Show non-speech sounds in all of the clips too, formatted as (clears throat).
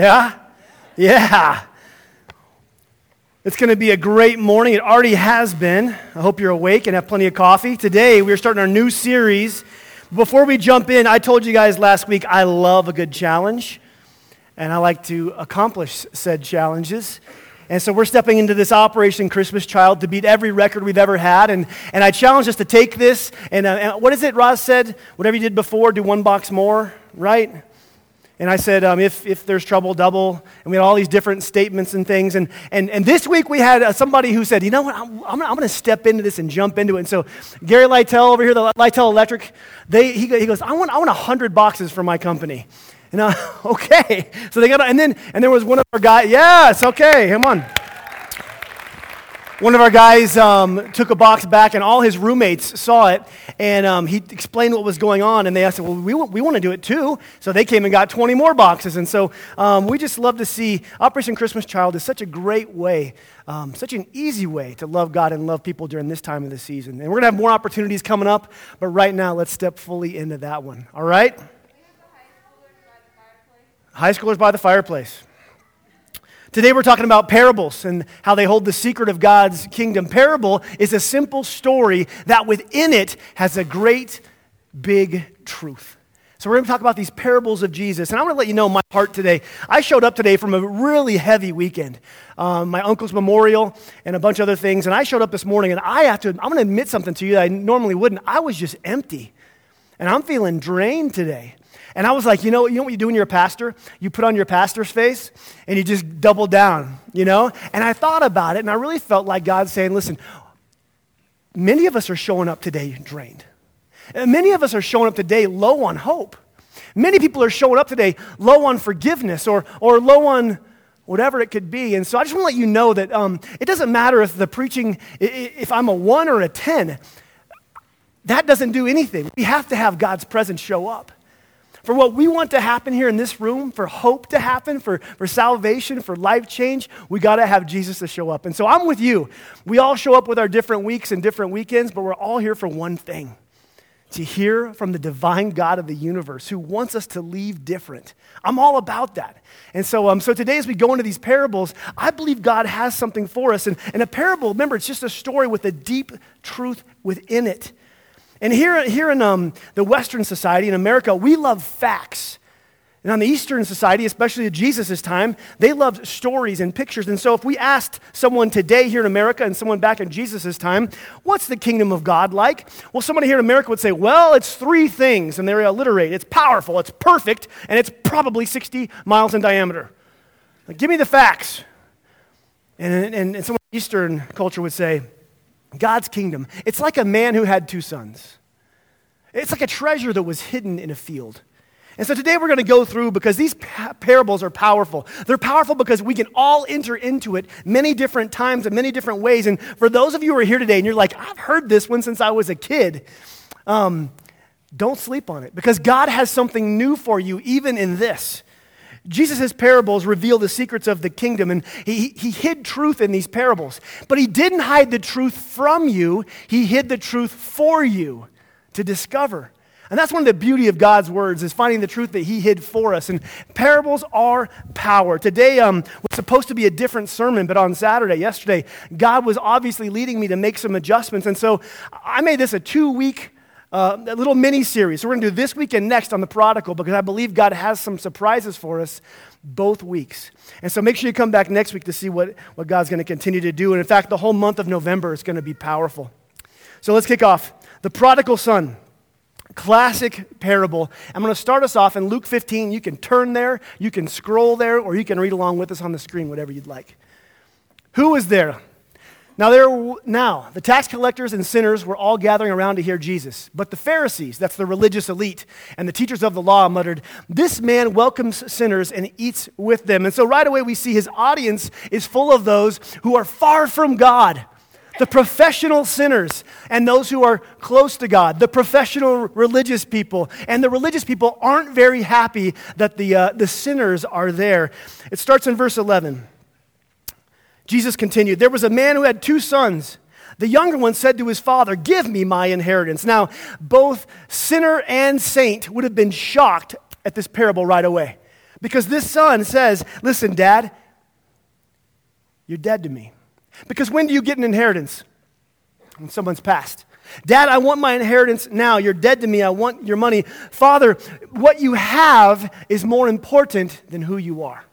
Yeah? Yeah. It's going to be a great morning. It already has been. I hope you're awake and have plenty of coffee. Today, we're starting our new series. Before we jump in, I told you guys last week I love a good challenge, and I like to accomplish said challenges. And so we're stepping into this Operation Christmas Child to beat every record we've ever had. And, and I challenge us to take this. And, uh, and what is it Ross said? Whatever you did before, do one box more, right? And I said, um, if, if there's trouble, double. And we had all these different statements and things. And, and, and this week we had uh, somebody who said, you know what, I'm, I'm, going to step into this and jump into it. And so Gary Lytle over here, the Lytle Electric, they, he, he goes, I want, I want 100 boxes for my company. And I, (laughs) okay. So they got, and then, and there was one of our guys, yes, okay, come on. One of our guys um, took a box back, and all his roommates saw it, and um, he explained what was going on. And they asked, Well, we, we want to do it too. So they came and got 20 more boxes. And so um, we just love to see Operation Christmas Child is such a great way, um, such an easy way to love God and love people during this time of the season. And we're going to have more opportunities coming up, but right now, let's step fully into that one. All right? High schoolers by the fireplace. Today we're talking about parables and how they hold the secret of God's kingdom. Parable is a simple story that within it has a great big truth. So we're going to talk about these parables of Jesus. And I want to let you know my heart today. I showed up today from a really heavy weekend. Um, my uncle's memorial and a bunch of other things. And I showed up this morning and I have to, I'm going to admit something to you that I normally wouldn't. I was just empty. And I'm feeling drained today. And I was like, you know, you know what you do when you're a pastor? You put on your pastor's face and you just double down, you know? And I thought about it and I really felt like God saying, listen, many of us are showing up today drained. And many of us are showing up today low on hope. Many people are showing up today low on forgiveness or, or low on whatever it could be. And so I just want to let you know that um, it doesn't matter if the preaching, if I'm a one or a 10, that doesn't do anything. We have to have God's presence show up. For what we want to happen here in this room, for hope to happen, for, for salvation, for life change, we got to have Jesus to show up. And so I'm with you. We all show up with our different weeks and different weekends, but we're all here for one thing to hear from the divine God of the universe who wants us to leave different. I'm all about that. And so, um, so today, as we go into these parables, I believe God has something for us. And, and a parable, remember, it's just a story with a deep truth within it. And here, here in um, the Western society, in America, we love facts. And on the Eastern society, especially at Jesus' time, they loved stories and pictures. And so if we asked someone today here in America and someone back in Jesus' time, what's the kingdom of God like? Well, somebody here in America would say, well, it's three things, and they're alliterate. It's powerful, it's perfect, and it's probably 60 miles in diameter. Like, give me the facts. And, and, and someone in Eastern culture would say, God's kingdom, it's like a man who had two sons. It's like a treasure that was hidden in a field. And so today we're going to go through because these pa- parables are powerful. They're powerful because we can all enter into it many different times and many different ways. And for those of you who are here today and you're like, I've heard this one since I was a kid, um, don't sleep on it because God has something new for you even in this. Jesus' parables reveal the secrets of the kingdom, and he, he hid truth in these parables. But he didn't hide the truth from you, he hid the truth for you to discover. And that's one of the beauty of God's words is finding the truth that he hid for us. And parables are power. Today um, was supposed to be a different sermon, but on Saturday, yesterday, God was obviously leading me to make some adjustments. And so I made this a two week uh, a little mini series. So we're going to do this week and next on the prodigal because I believe God has some surprises for us both weeks. And so make sure you come back next week to see what, what God's going to continue to do. And in fact, the whole month of November is going to be powerful. So let's kick off. The prodigal son. Classic parable. I'm going to start us off in Luke 15. You can turn there, you can scroll there, or you can read along with us on the screen, whatever you'd like. Who was there? Now, there, now, the tax collectors and sinners were all gathering around to hear Jesus. But the Pharisees, that's the religious elite, and the teachers of the law muttered, This man welcomes sinners and eats with them. And so right away we see his audience is full of those who are far from God. The professional sinners and those who are close to God, the professional religious people. And the religious people aren't very happy that the, uh, the sinners are there. It starts in verse 11. Jesus continued, There was a man who had two sons. The younger one said to his father, Give me my inheritance. Now, both sinner and saint would have been shocked at this parable right away. Because this son says, Listen, dad, you're dead to me. Because when do you get an inheritance? When someone's passed. Dad, I want my inheritance now. You're dead to me. I want your money. Father, what you have is more important than who you are.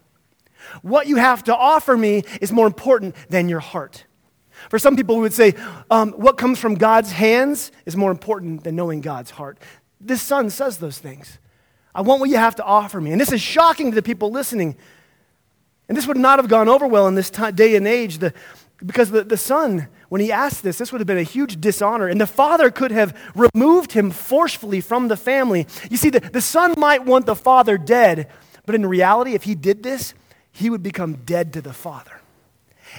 What you have to offer me is more important than your heart. For some people, we would say, um, what comes from God's hands is more important than knowing God's heart. This son says those things. I want what you have to offer me. And this is shocking to the people listening. And this would not have gone over well in this day and age the, because the, the son, when he asked this, this would have been a huge dishonor. And the father could have removed him forcefully from the family. You see, the, the son might want the father dead, but in reality, if he did this, he would become dead to the father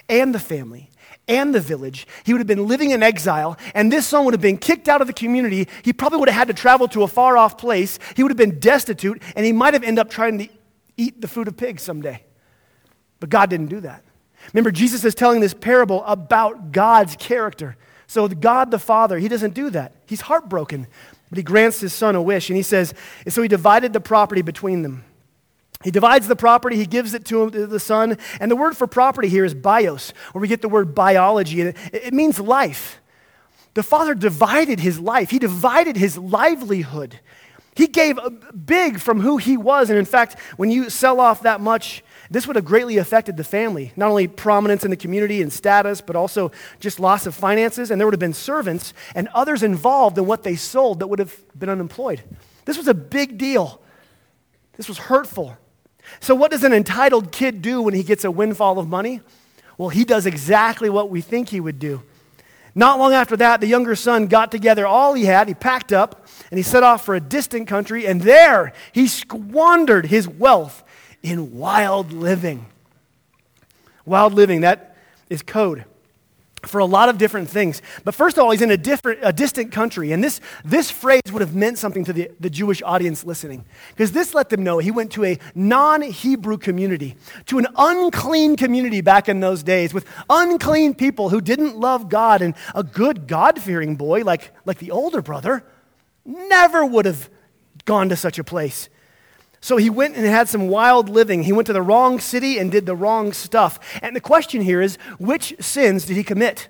and the family and the village. He would have been living in exile, and this son would have been kicked out of the community. He probably would have had to travel to a far off place. He would have been destitute, and he might have ended up trying to eat the food of pigs someday. But God didn't do that. Remember, Jesus is telling this parable about God's character. So, God the Father, He doesn't do that. He's heartbroken, but He grants His son a wish. And He says, and so He divided the property between them. He divides the property, he gives it to, the son. And the word for property here is bios, where we get the word biology. It, it means life. The father divided his life, he divided his livelihood. He gave big from who he was. And in fact, when you sell off that much, this would have greatly affected the family. Not only prominence in the community and status, but also just loss of finances. And there would have been servants and others involved in what they sold that would have been unemployed. This was a big deal. This was hurtful. So, what does an entitled kid do when he gets a windfall of money? Well, he does exactly what we think he would do. Not long after that, the younger son got together all he had, he packed up, and he set off for a distant country, and there he squandered his wealth in wild living. Wild living, that is code for a lot of different things. But first of all, he's in a, different, a distant country. And this, this phrase would have meant something to the, the Jewish audience listening. Because this let them know he went to a non Hebrew community, to an unclean community back in those days, with unclean people who didn't love God. And a good God fearing boy, like, like the older brother, never would have gone to such a place. So he went and had some wild living. He went to the wrong city and did the wrong stuff. And the question here is which sins did he commit?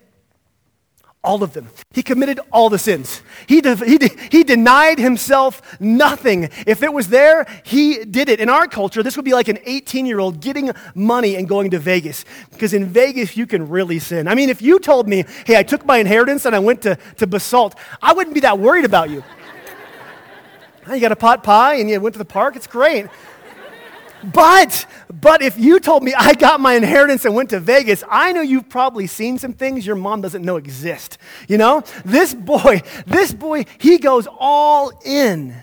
All of them. He committed all the sins. He, de- he, de- he denied himself nothing. If it was there, he did it. In our culture, this would be like an 18 year old getting money and going to Vegas. Because in Vegas, you can really sin. I mean, if you told me, hey, I took my inheritance and I went to, to Basalt, I wouldn't be that worried about you. You got a pot pie and you went to the park, it's great. But, but if you told me I got my inheritance and went to Vegas, I know you've probably seen some things your mom doesn't know exist. You know? This boy, this boy, he goes all in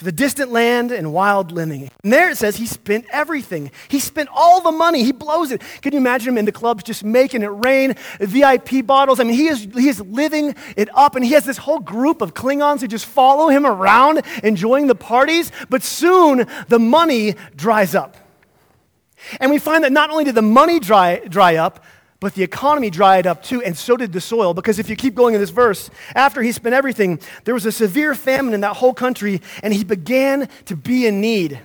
to the distant land and wild living. And there it says he spent everything. He spent all the money. He blows it. Can you imagine him in the clubs just making it rain, VIP bottles? I mean, he is, he is living it up, and he has this whole group of Klingons who just follow him around, enjoying the parties. But soon the money dries up. And we find that not only did the money dry, dry up, but the economy dried up too, and so did the soil. Because if you keep going in this verse, after he spent everything, there was a severe famine in that whole country, and he began to be in need.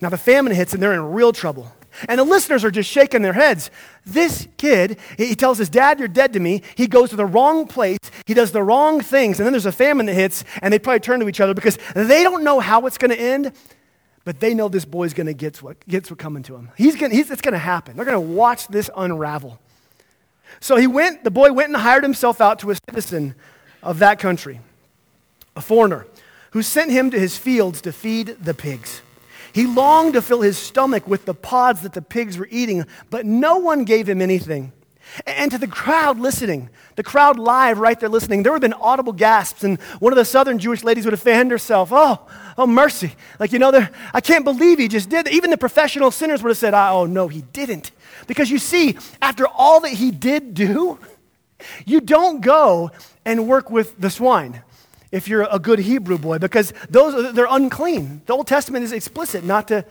Now, the famine hits, and they're in real trouble. And the listeners are just shaking their heads. This kid, he tells his dad, You're dead to me. He goes to the wrong place. He does the wrong things. And then there's a famine that hits, and they probably turn to each other because they don't know how it's going to end but they know this boy's going to get what gets what coming to him. He's gonna, he's, it's going to happen. They're going to watch this unravel. So he went. The boy went and hired himself out to a citizen of that country, a foreigner, who sent him to his fields to feed the pigs. He longed to fill his stomach with the pods that the pigs were eating, but no one gave him anything. And to the crowd listening, the crowd live right there listening, there would have been audible gasps, and one of the southern Jewish ladies would have fanned herself, Oh, oh, mercy. Like, you know, I can't believe he just did. Even the professional sinners would have said, Oh, no, he didn't. Because you see, after all that he did do, you don't go and work with the swine if you're a good Hebrew boy, because those, they're unclean. The Old Testament is explicit not to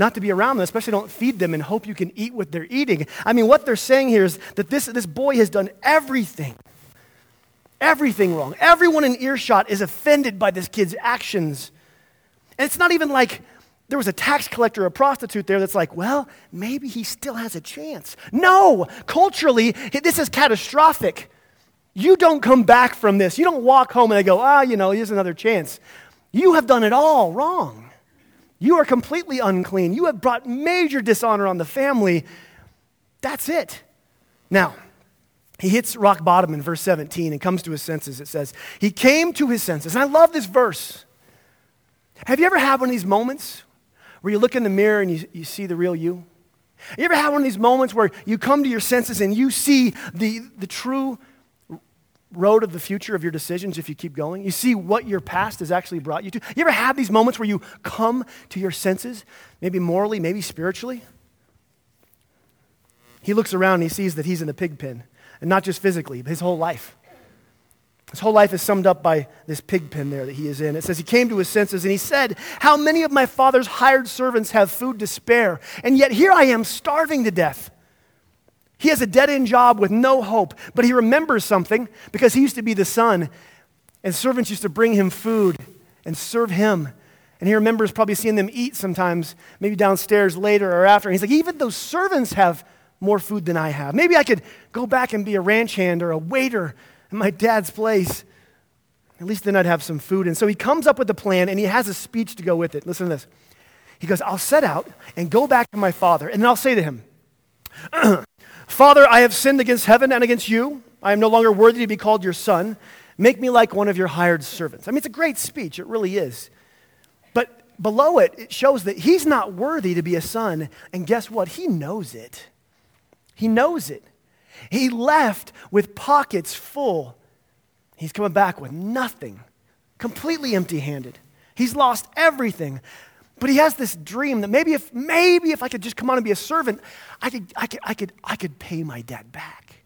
not to be around them, especially don't feed them and hope you can eat what they're eating. I mean, what they're saying here is that this, this boy has done everything, everything wrong. Everyone in earshot is offended by this kid's actions. And it's not even like there was a tax collector, or a prostitute there that's like, well, maybe he still has a chance. No, culturally, this is catastrophic. You don't come back from this. You don't walk home and they go, ah, you know, here's another chance. You have done it all wrong. You are completely unclean. You have brought major dishonor on the family. That's it. Now, he hits rock bottom in verse 17 and comes to his senses. It says, He came to his senses. And I love this verse. Have you ever had one of these moments where you look in the mirror and you, you see the real you? You ever had one of these moments where you come to your senses and you see the, the true road of the future of your decisions if you keep going? You see what your past has actually brought you to? You ever have these moments where you come to your senses, maybe morally, maybe spiritually? He looks around and he sees that he's in a pig pen, and not just physically, but his whole life. His whole life is summed up by this pig pen there that he is in. It says, He came to his senses and he said, How many of my father's hired servants have food to spare? And yet here I am starving to death. He has a dead end job with no hope, but he remembers something because he used to be the son, and servants used to bring him food and serve him. And he remembers probably seeing them eat sometimes, maybe downstairs later or after. And he's like, Even those servants have more food than I have. Maybe I could go back and be a ranch hand or a waiter in my dad's place. At least then I'd have some food. And so he comes up with a plan and he has a speech to go with it. Listen to this. He goes, I'll set out and go back to my father, and then I'll say to him, (clears throat) Father, I have sinned against heaven and against you. I am no longer worthy to be called your son. Make me like one of your hired servants. I mean, it's a great speech, it really is. But below it, it shows that he's not worthy to be a son. And guess what? He knows it. He knows it. He left with pockets full. He's coming back with nothing, completely empty handed. He's lost everything. But he has this dream that maybe if, maybe if I could just come on and be a servant, I could, I could, I could, I could pay my dad back.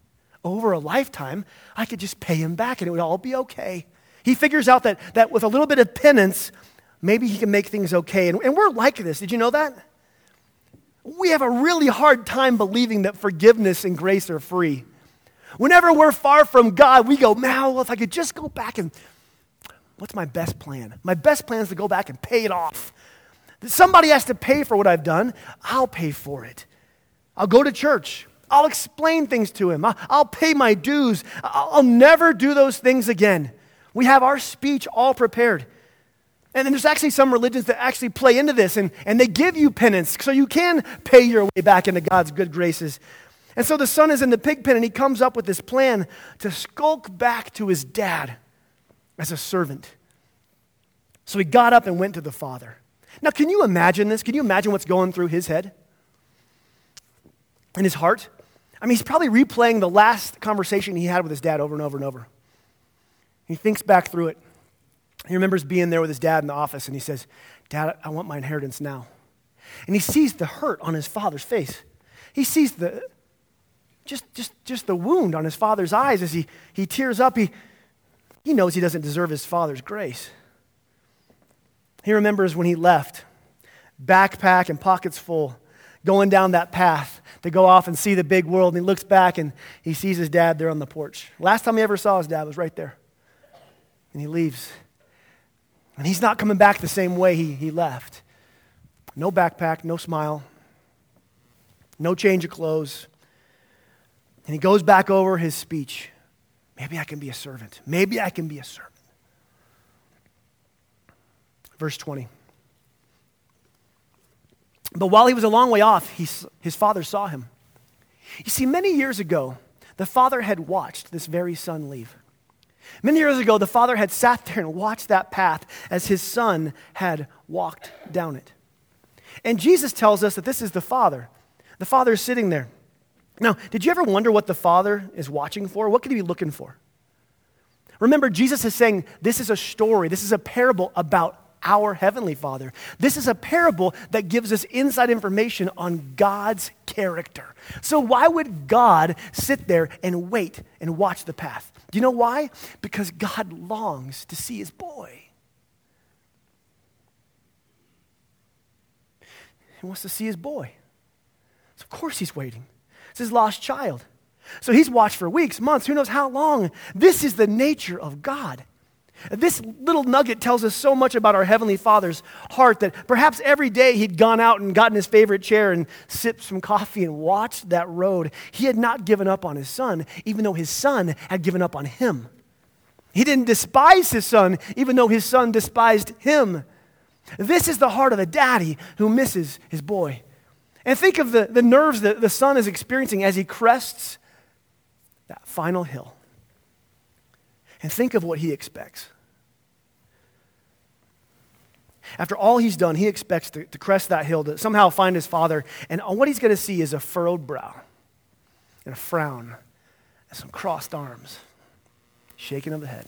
Over a lifetime, I could just pay him back and it would all be okay. He figures out that, that with a little bit of penance, maybe he can make things okay. And, and we're like this. Did you know that? we have a really hard time believing that forgiveness and grace are free. Whenever we're far from God, we go, man, well, if I could just go back and, what's my best plan? My best plan is to go back and pay it off. Somebody has to pay for what I've done. I'll pay for it. I'll go to church. I'll explain things to him. I'll pay my dues. I'll never do those things again. We have our speech all prepared. And then there's actually some religions that actually play into this and, and they give you penance so you can pay your way back into God's good graces. And so the son is in the pig pen and he comes up with this plan to skulk back to his dad as a servant. So he got up and went to the father. Now, can you imagine this? Can you imagine what's going through his head and his heart? I mean, he's probably replaying the last conversation he had with his dad over and over and over. He thinks back through it. He remembers being there with his dad in the office, and he says, Dad, I want my inheritance now. And he sees the hurt on his father's face. He sees the just, just, just the wound on his father's eyes as he, he tears up. He, he knows he doesn't deserve his father's grace. He remembers when he left, backpack and pockets full, going down that path to go off and see the big world. And he looks back and he sees his dad there on the porch. Last time he ever saw his dad was right there. And he leaves. And he's not coming back the same way he, he left. No backpack, no smile, no change of clothes. And he goes back over his speech. Maybe I can be a servant. Maybe I can be a servant. Verse 20. But while he was a long way off, he, his father saw him. You see, many years ago, the father had watched this very son leave. Many years ago, the father had sat there and watched that path as his son had walked down it. And Jesus tells us that this is the father. The father is sitting there. Now, did you ever wonder what the father is watching for? What could he be looking for? Remember, Jesus is saying this is a story, this is a parable about our Heavenly Father. This is a parable that gives us inside information on God's character. So, why would God sit there and wait and watch the path? Do you know why? Because God longs to see his boy. He wants to see his boy. So, of course, he's waiting. It's his lost child. So, he's watched for weeks, months, who knows how long. This is the nature of God. This little nugget tells us so much about our Heavenly Father's heart that perhaps every day he'd gone out and gotten his favorite chair and sipped some coffee and watched that road. He had not given up on his son, even though his son had given up on him. He didn't despise his son, even though his son despised him. This is the heart of a daddy who misses his boy. And think of the, the nerves that the son is experiencing as he crests that final hill. And think of what he expects. After all he's done, he expects to, to crest that hill, to somehow find his father. And uh, what he's going to see is a furrowed brow and a frown and some crossed arms, shaking of the head.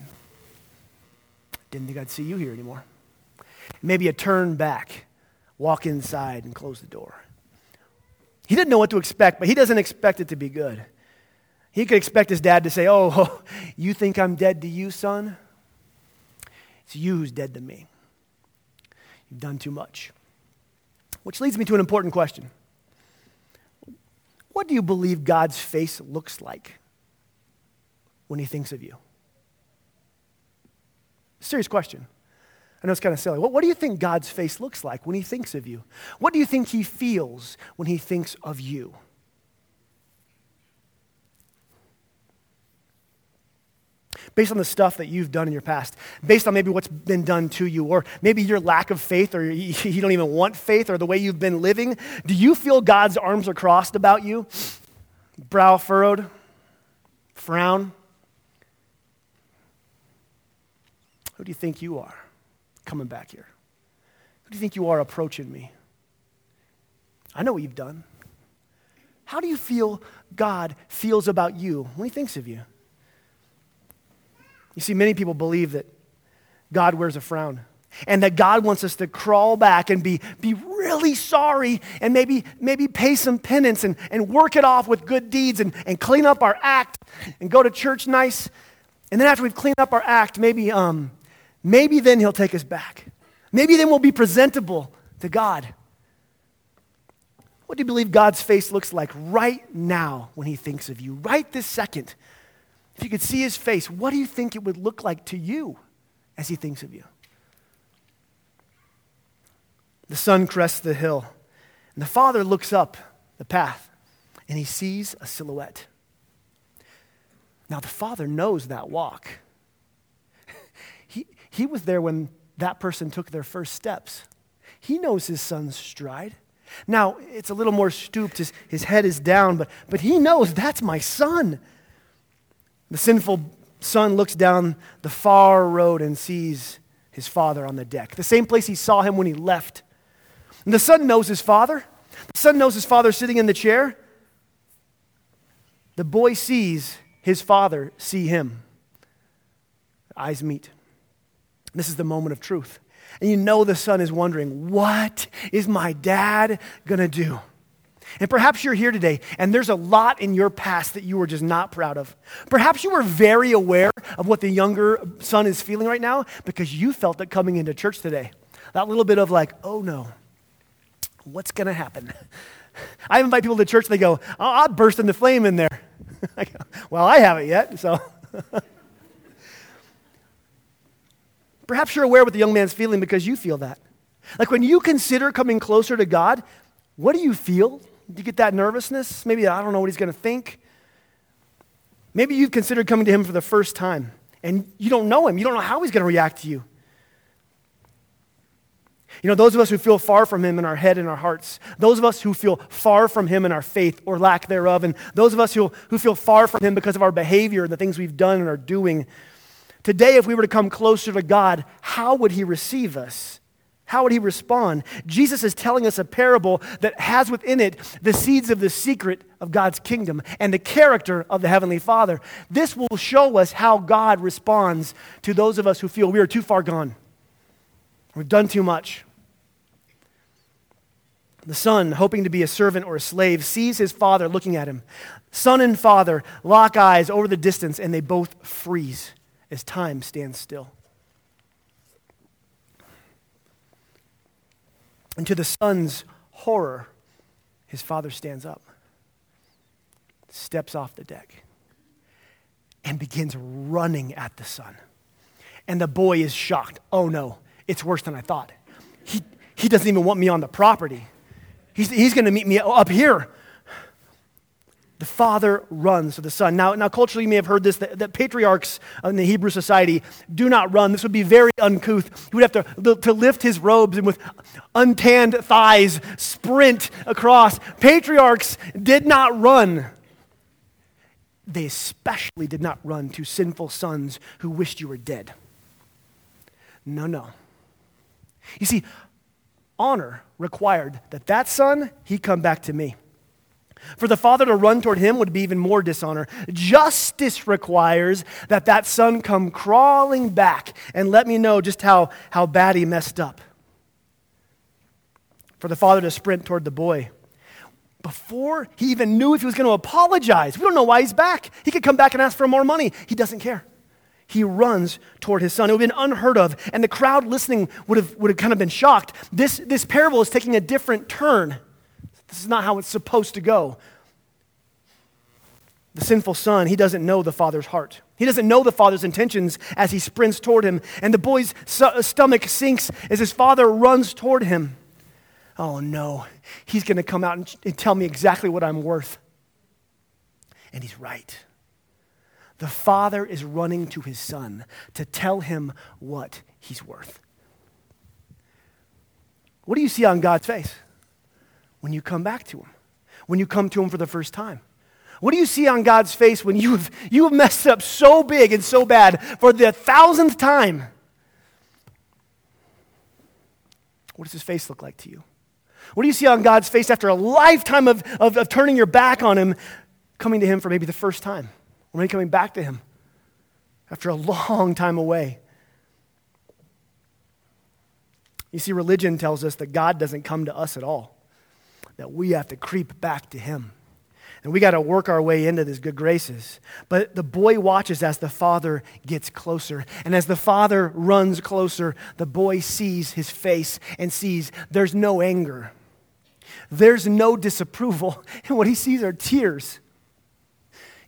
Didn't think I'd see you here anymore. Maybe a turn back, walk inside, and close the door. He didn't know what to expect, but he doesn't expect it to be good. He could expect his dad to say, Oh, (laughs) you think I'm dead to you, son? It's you who's dead to me. You've done too much. Which leads me to an important question What do you believe God's face looks like when he thinks of you? Serious question. I know it's kind of silly. What, what do you think God's face looks like when he thinks of you? What do you think he feels when he thinks of you? Based on the stuff that you've done in your past, based on maybe what's been done to you, or maybe your lack of faith, or (laughs) you don't even want faith, or the way you've been living, do you feel God's arms are crossed about you? Brow furrowed? Frown? Who do you think you are coming back here? Who do you think you are approaching me? I know what you've done. How do you feel God feels about you when he thinks of you? You see, many people believe that God wears a frown and that God wants us to crawl back and be, be really sorry and maybe, maybe pay some penance and, and work it off with good deeds and, and clean up our act and go to church nice. And then after we've cleaned up our act, maybe, um, maybe then he'll take us back. Maybe then we'll be presentable to God. What do you believe God's face looks like right now when he thinks of you? Right this second. If you could see his face, what do you think it would look like to you as he thinks of you? The son crests the hill, and the father looks up the path, and he sees a silhouette. Now, the father knows that walk. (laughs) he, he was there when that person took their first steps. He knows his son's stride. Now, it's a little more stooped, his, his head is down, but, but he knows that's my son. The sinful son looks down the far road and sees his father on the deck, the same place he saw him when he left. And the son knows his father. The son knows his father sitting in the chair. The boy sees his father see him. Eyes meet. This is the moment of truth. And you know the son is wondering, what is my dad going to do? And perhaps you're here today and there's a lot in your past that you were just not proud of. Perhaps you were very aware of what the younger son is feeling right now because you felt it coming into church today. That little bit of like, oh no, what's going to happen? (laughs) I invite people to church, they go, oh, I'll burst into flame in there. (laughs) I go, well, I haven't yet, so. (laughs) Perhaps you're aware what the young man's feeling because you feel that. Like when you consider coming closer to God, what do you feel? Do you get that nervousness? Maybe I don't know what he's going to think. Maybe you've considered coming to him for the first time and you don't know him. You don't know how he's going to react to you. You know, those of us who feel far from him in our head and our hearts, those of us who feel far from him in our faith or lack thereof, and those of us who, who feel far from him because of our behavior and the things we've done and are doing, today, if we were to come closer to God, how would he receive us? How would he respond? Jesus is telling us a parable that has within it the seeds of the secret of God's kingdom and the character of the Heavenly Father. This will show us how God responds to those of us who feel we are too far gone. We've done too much. The son, hoping to be a servant or a slave, sees his father looking at him. Son and father lock eyes over the distance and they both freeze as time stands still. And to the son's horror, his father stands up, steps off the deck, and begins running at the son. And the boy is shocked. Oh no, it's worse than I thought. He, he doesn't even want me on the property. He's, he's going to meet me up here. The father runs to the son. Now, now culturally, you may have heard this that, that, patriarchs in the Hebrew society do not run. This would be very uncouth. He would have to, to lift his robes and with untanned thighs sprint across. Patriarchs did not run. They especially did not run to sinful sons who wished you were dead. No, no. You see, honor required that that son, he come back to me. For the father to run toward him would be even more dishonor. Justice requires that that son come crawling back and let me know just how, how bad he messed up. For the father to sprint toward the boy before he even knew if he was going to apologize. We don't know why he's back. He could come back and ask for more money. He doesn't care. He runs toward his son. It would have been unheard of, and the crowd listening would have, would have kind of been shocked. This, this parable is taking a different turn. This is not how it's supposed to go. The sinful son, he doesn't know the father's heart. He doesn't know the father's intentions as he sprints toward him. And the boy's uh, stomach sinks as his father runs toward him. Oh no, he's going to come out and, and tell me exactly what I'm worth. And he's right. The father is running to his son to tell him what he's worth. What do you see on God's face? When you come back to Him, when you come to Him for the first time? What do you see on God's face when you have, you have messed up so big and so bad for the thousandth time? What does His face look like to you? What do you see on God's face after a lifetime of, of, of turning your back on Him, coming to Him for maybe the first time? Or maybe coming back to Him after a long time away? You see, religion tells us that God doesn't come to us at all that we have to creep back to Him. And we got to work our way into His good graces. But the boy watches as the father gets closer. And as the father runs closer, the boy sees his face and sees there's no anger, there's no disapproval. (laughs) And what he sees are tears.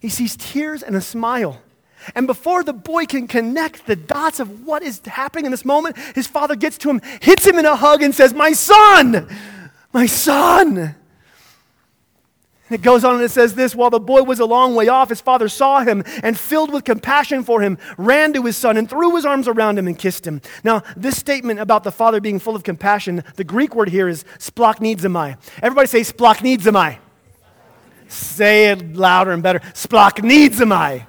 He sees tears and a smile. And before the boy can connect the dots of what is happening in this moment, his father gets to him, hits him in a hug, and says, My son! My son! It goes on and it says this While the boy was a long way off, his father saw him and, filled with compassion for him, ran to his son and threw his arms around him and kissed him. Now, this statement about the father being full of compassion, the Greek word here is splachnidzomai. Everybody say splachnidzomai. Say it louder and better. Splachnidzomai.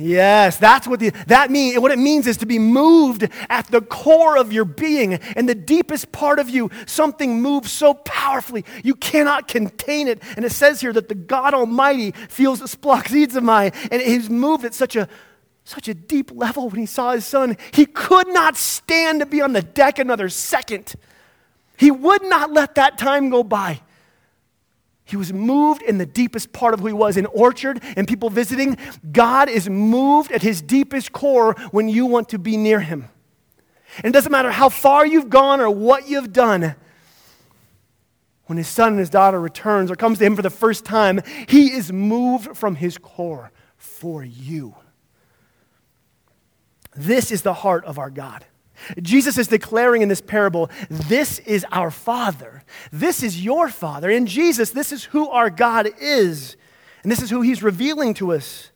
Yes, that's what the, that means. What it means is to be moved at the core of your being and the deepest part of you. Something moves so powerfully you cannot contain it. And it says here that the God Almighty feels splachnidzomai, and he's moved at such a such a deep level when he saw his son. He could not stand to be on the deck another second. He would not let that time go by. He was moved in the deepest part of who he was. In Orchard and people visiting, God is moved at his deepest core when you want to be near him. And it doesn't matter how far you've gone or what you've done. When his son and his daughter returns or comes to him for the first time, he is moved from his core for you. This is the heart of our God. Jesus is declaring in this parable, this is our Father. This is your Father. In Jesus, this is who our God is. And this is who He's revealing to us.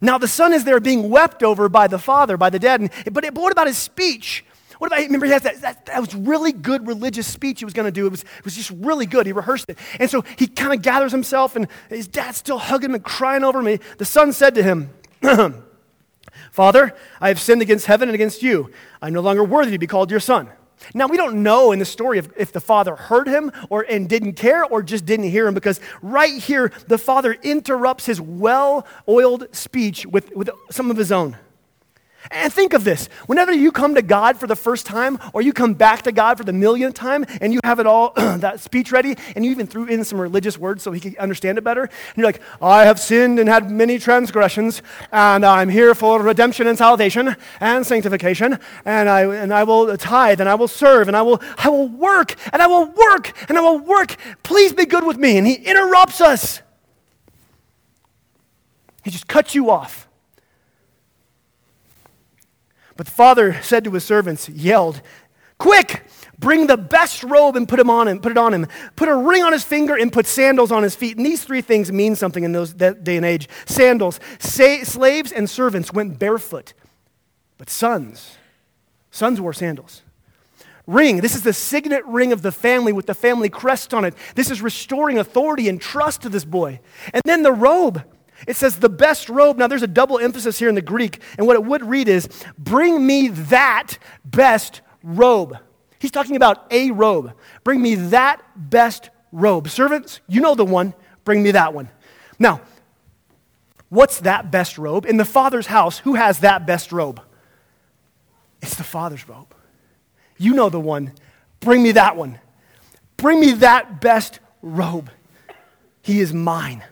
Now, the Son is there being wept over by the Father, by the dead. And, but, but what about His speech? What about, remember, he has that, that, that was really good religious speech he was going to do. It was, it was just really good. He rehearsed it. And so he kind of gathers himself, and his dad's still hugging him and crying over him. The son said to him, (clears throat) Father, I have sinned against heaven and against you. I'm no longer worthy to be called your son. Now, we don't know in the story if, if the father heard him or, and didn't care or just didn't hear him because right here, the father interrupts his well oiled speech with, with some of his own. And think of this whenever you come to God for the first time, or you come back to God for the millionth time, and you have it all, (clears throat) that speech ready, and you even threw in some religious words so he could understand it better, and you're like, I have sinned and had many transgressions, and I'm here for redemption and salvation and sanctification, and I, and I will tithe, and I will serve, and I will, I will work, and I will work, and I will work. Please be good with me. And he interrupts us. He just cuts you off. But the father said to his servants, yelled, Quick, bring the best robe and put him on him, put it on him. Put a ring on his finger and put sandals on his feet. And these three things mean something in those that day and age. Sandals. Sa- slaves and servants went barefoot, but sons, sons wore sandals. Ring. This is the signet ring of the family with the family crest on it. This is restoring authority and trust to this boy. And then the robe. It says the best robe. Now, there's a double emphasis here in the Greek, and what it would read is, Bring me that best robe. He's talking about a robe. Bring me that best robe. Servants, you know the one. Bring me that one. Now, what's that best robe? In the Father's house, who has that best robe? It's the Father's robe. You know the one. Bring me that one. Bring me that best robe. He is mine.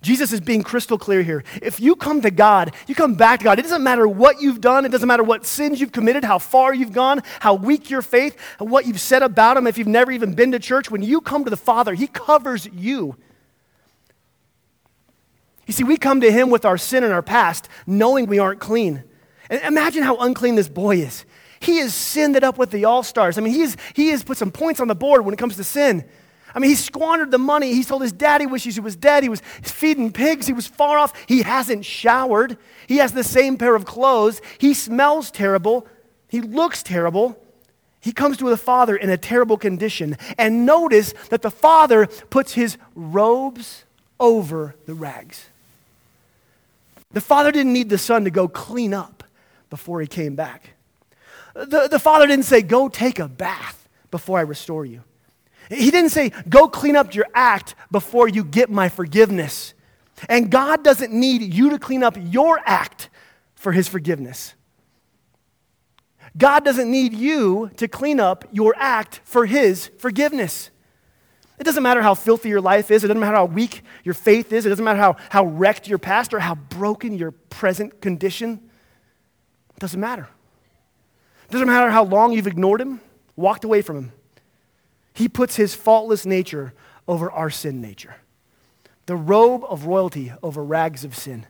Jesus is being crystal clear here. If you come to God, you come back to God. It doesn't matter what you've done, it doesn't matter what sins you've committed, how far you've gone, how weak your faith, what you've said about Him, if you've never even been to church. When you come to the Father, He covers you. You see, we come to Him with our sin and our past, knowing we aren't clean. And imagine how unclean this boy is. He has sinned it up with the all stars. I mean, he has, he has put some points on the board when it comes to sin. I mean, he squandered the money. He told his dad he wishes he was dead. He was feeding pigs. He was far off. He hasn't showered. He has the same pair of clothes. He smells terrible. He looks terrible. He comes to the father in a terrible condition. And notice that the father puts his robes over the rags. The father didn't need the son to go clean up before he came back. The, the father didn't say, Go take a bath before I restore you. He didn't say, go clean up your act before you get my forgiveness. And God doesn't need you to clean up your act for his forgiveness. God doesn't need you to clean up your act for his forgiveness. It doesn't matter how filthy your life is. It doesn't matter how weak your faith is. It doesn't matter how, how wrecked your past or how broken your present condition. It doesn't matter. It doesn't matter how long you've ignored him, walked away from him. He puts his faultless nature over our sin nature, the robe of royalty over rags of sin.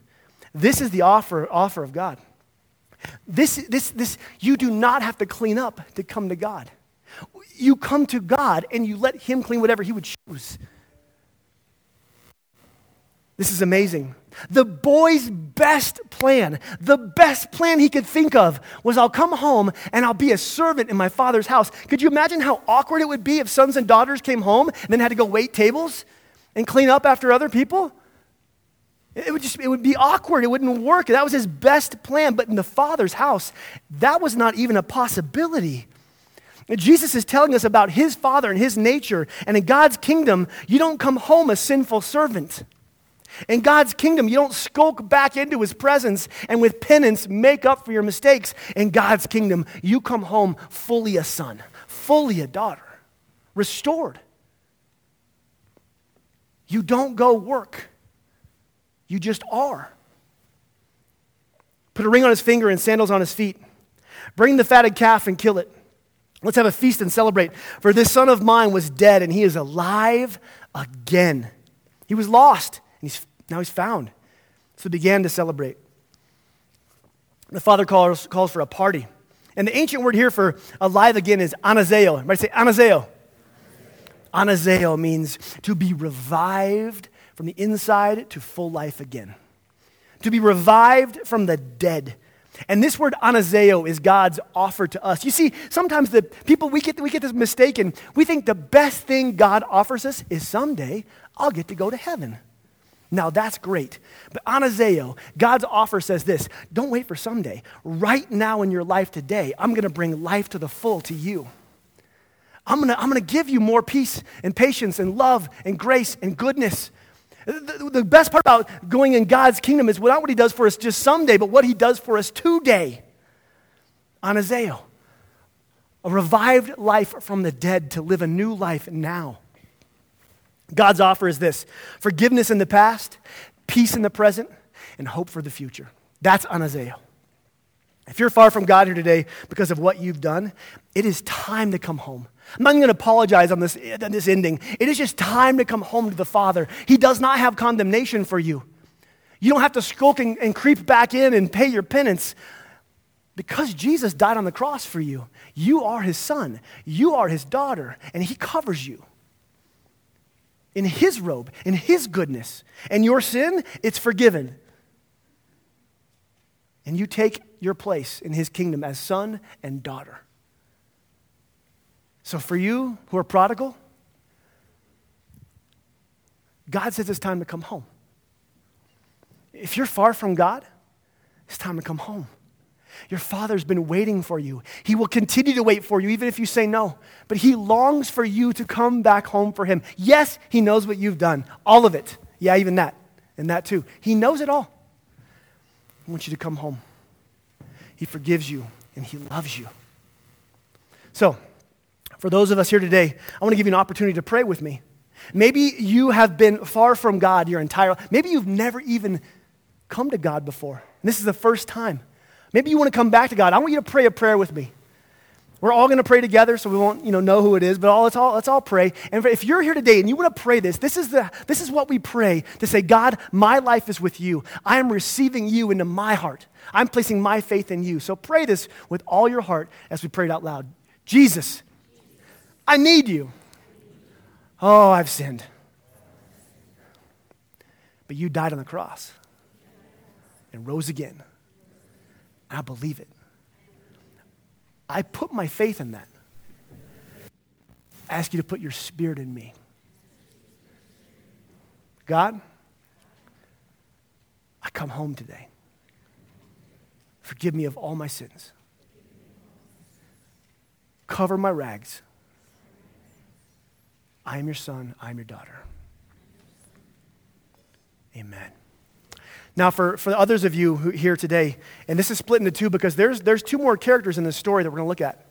This is the offer, offer of God. This, this, this, you do not have to clean up to come to God. You come to God and you let Him clean whatever He would choose. This is amazing. The boy's best plan, the best plan he could think of was I'll come home and I'll be a servant in my father's house. Could you imagine how awkward it would be if sons and daughters came home and then had to go wait tables and clean up after other people? It would just it would be awkward. It wouldn't work. That was his best plan, but in the father's house, that was not even a possibility. Jesus is telling us about his father and his nature, and in God's kingdom, you don't come home a sinful servant. In God's kingdom, you don't skulk back into his presence and with penance make up for your mistakes. In God's kingdom, you come home fully a son, fully a daughter, restored. You don't go work, you just are. Put a ring on his finger and sandals on his feet. Bring the fatted calf and kill it. Let's have a feast and celebrate. For this son of mine was dead and he is alive again. He was lost and he's, now he's found. So they began to celebrate. The father calls, calls for a party. And the ancient word here for alive again is anazeo. Everybody say anazeo. Anazeo means to be revived from the inside to full life again. To be revived from the dead. And this word anazeo is God's offer to us. You see, sometimes the people we get we get this mistaken. We think the best thing God offers us is someday I'll get to go to heaven. Now that's great. But anazeo, God's offer says this don't wait for someday. Right now in your life today, I'm going to bring life to the full to you. I'm going to I'm to give you more peace and patience and love and grace and goodness. The, the best part about going in God's kingdom is not what He does for us just someday, but what He does for us today. Anazeo, a revived life from the dead to live a new life now. God's offer is this forgiveness in the past, peace in the present, and hope for the future. That's anazeo. If you're far from God here today because of what you've done, it is time to come home. I'm not even going to apologize on this, on this ending. It is just time to come home to the Father. He does not have condemnation for you. You don't have to skulk and, and creep back in and pay your penance. because Jesus died on the cross for you, you are his son, you are his daughter, and he covers you in his robe, in his goodness. And your sin, it's forgiven. And you take your place in his kingdom as son and daughter. So for you who are prodigal, God says it's time to come home. If you're far from God, it's time to come home. Your Father's been waiting for you. He will continue to wait for you, even if you say no. But He longs for you to come back home for Him. Yes, He knows what you've done, all of it. Yeah, even that, and that too. He knows it all. He wants you to come home. He forgives you, and He loves you. So, for those of us here today, I want to give you an opportunity to pray with me. Maybe you have been far from God your entire life. Maybe you've never even come to God before. And this is the first time. Maybe you want to come back to God. I want you to pray a prayer with me. We're all going to pray together, so we won't you know, know who it is, but all, let's, all, let's all pray. And if you're here today and you want to pray this, this is, the, this is what we pray to say, God, my life is with you. I am receiving you into my heart. I'm placing my faith in you. So pray this with all your heart as we pray it out loud. Jesus, I need you. Oh, I've sinned. But you died on the cross and rose again. I believe it. I put my faith in that. I ask you to put your spirit in me. God, I come home today. Forgive me of all my sins. Cover my rags. I am your son, I am your daughter. Amen. Now, for, for others of you who, here today, and this is split into two because there's, there's two more characters in this story that we're going to look at.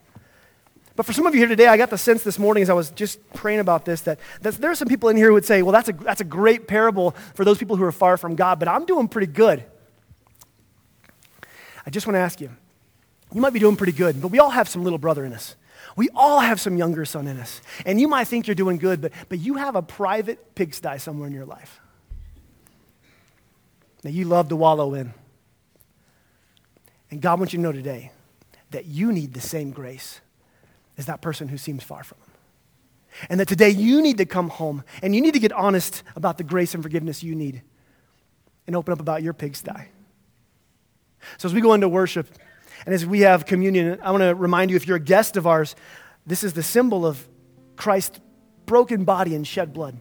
But for some of you here today, I got the sense this morning as I was just praying about this that, that there are some people in here who would say, well, that's a, that's a great parable for those people who are far from God, but I'm doing pretty good. I just want to ask you, you might be doing pretty good, but we all have some little brother in us. We all have some younger son in us. And you might think you're doing good, but, but you have a private pigsty somewhere in your life that you love to wallow in. And God wants you to know today that you need the same grace as that person who seems far from Him. And that today you need to come home and you need to get honest about the grace and forgiveness you need and open up about your pigsty. So as we go into worship and as we have communion, I want to remind you if you're a guest of ours, this is the symbol of Christ's broken body and shed blood.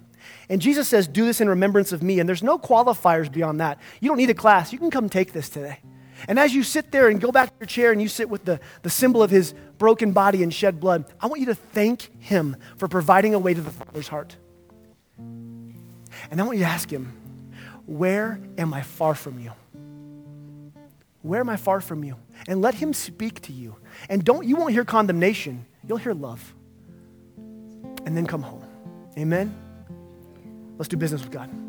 And Jesus says, Do this in remembrance of me. And there's no qualifiers beyond that. You don't need a class. You can come take this today. And as you sit there and go back to your chair and you sit with the, the symbol of his broken body and shed blood, I want you to thank him for providing a way to the Father's heart. And I want you to ask him, Where am I far from you? Where am I far from you? And let him speak to you. And don't you won't hear condemnation, you'll hear love. And then come home. Amen. Let's do business with God.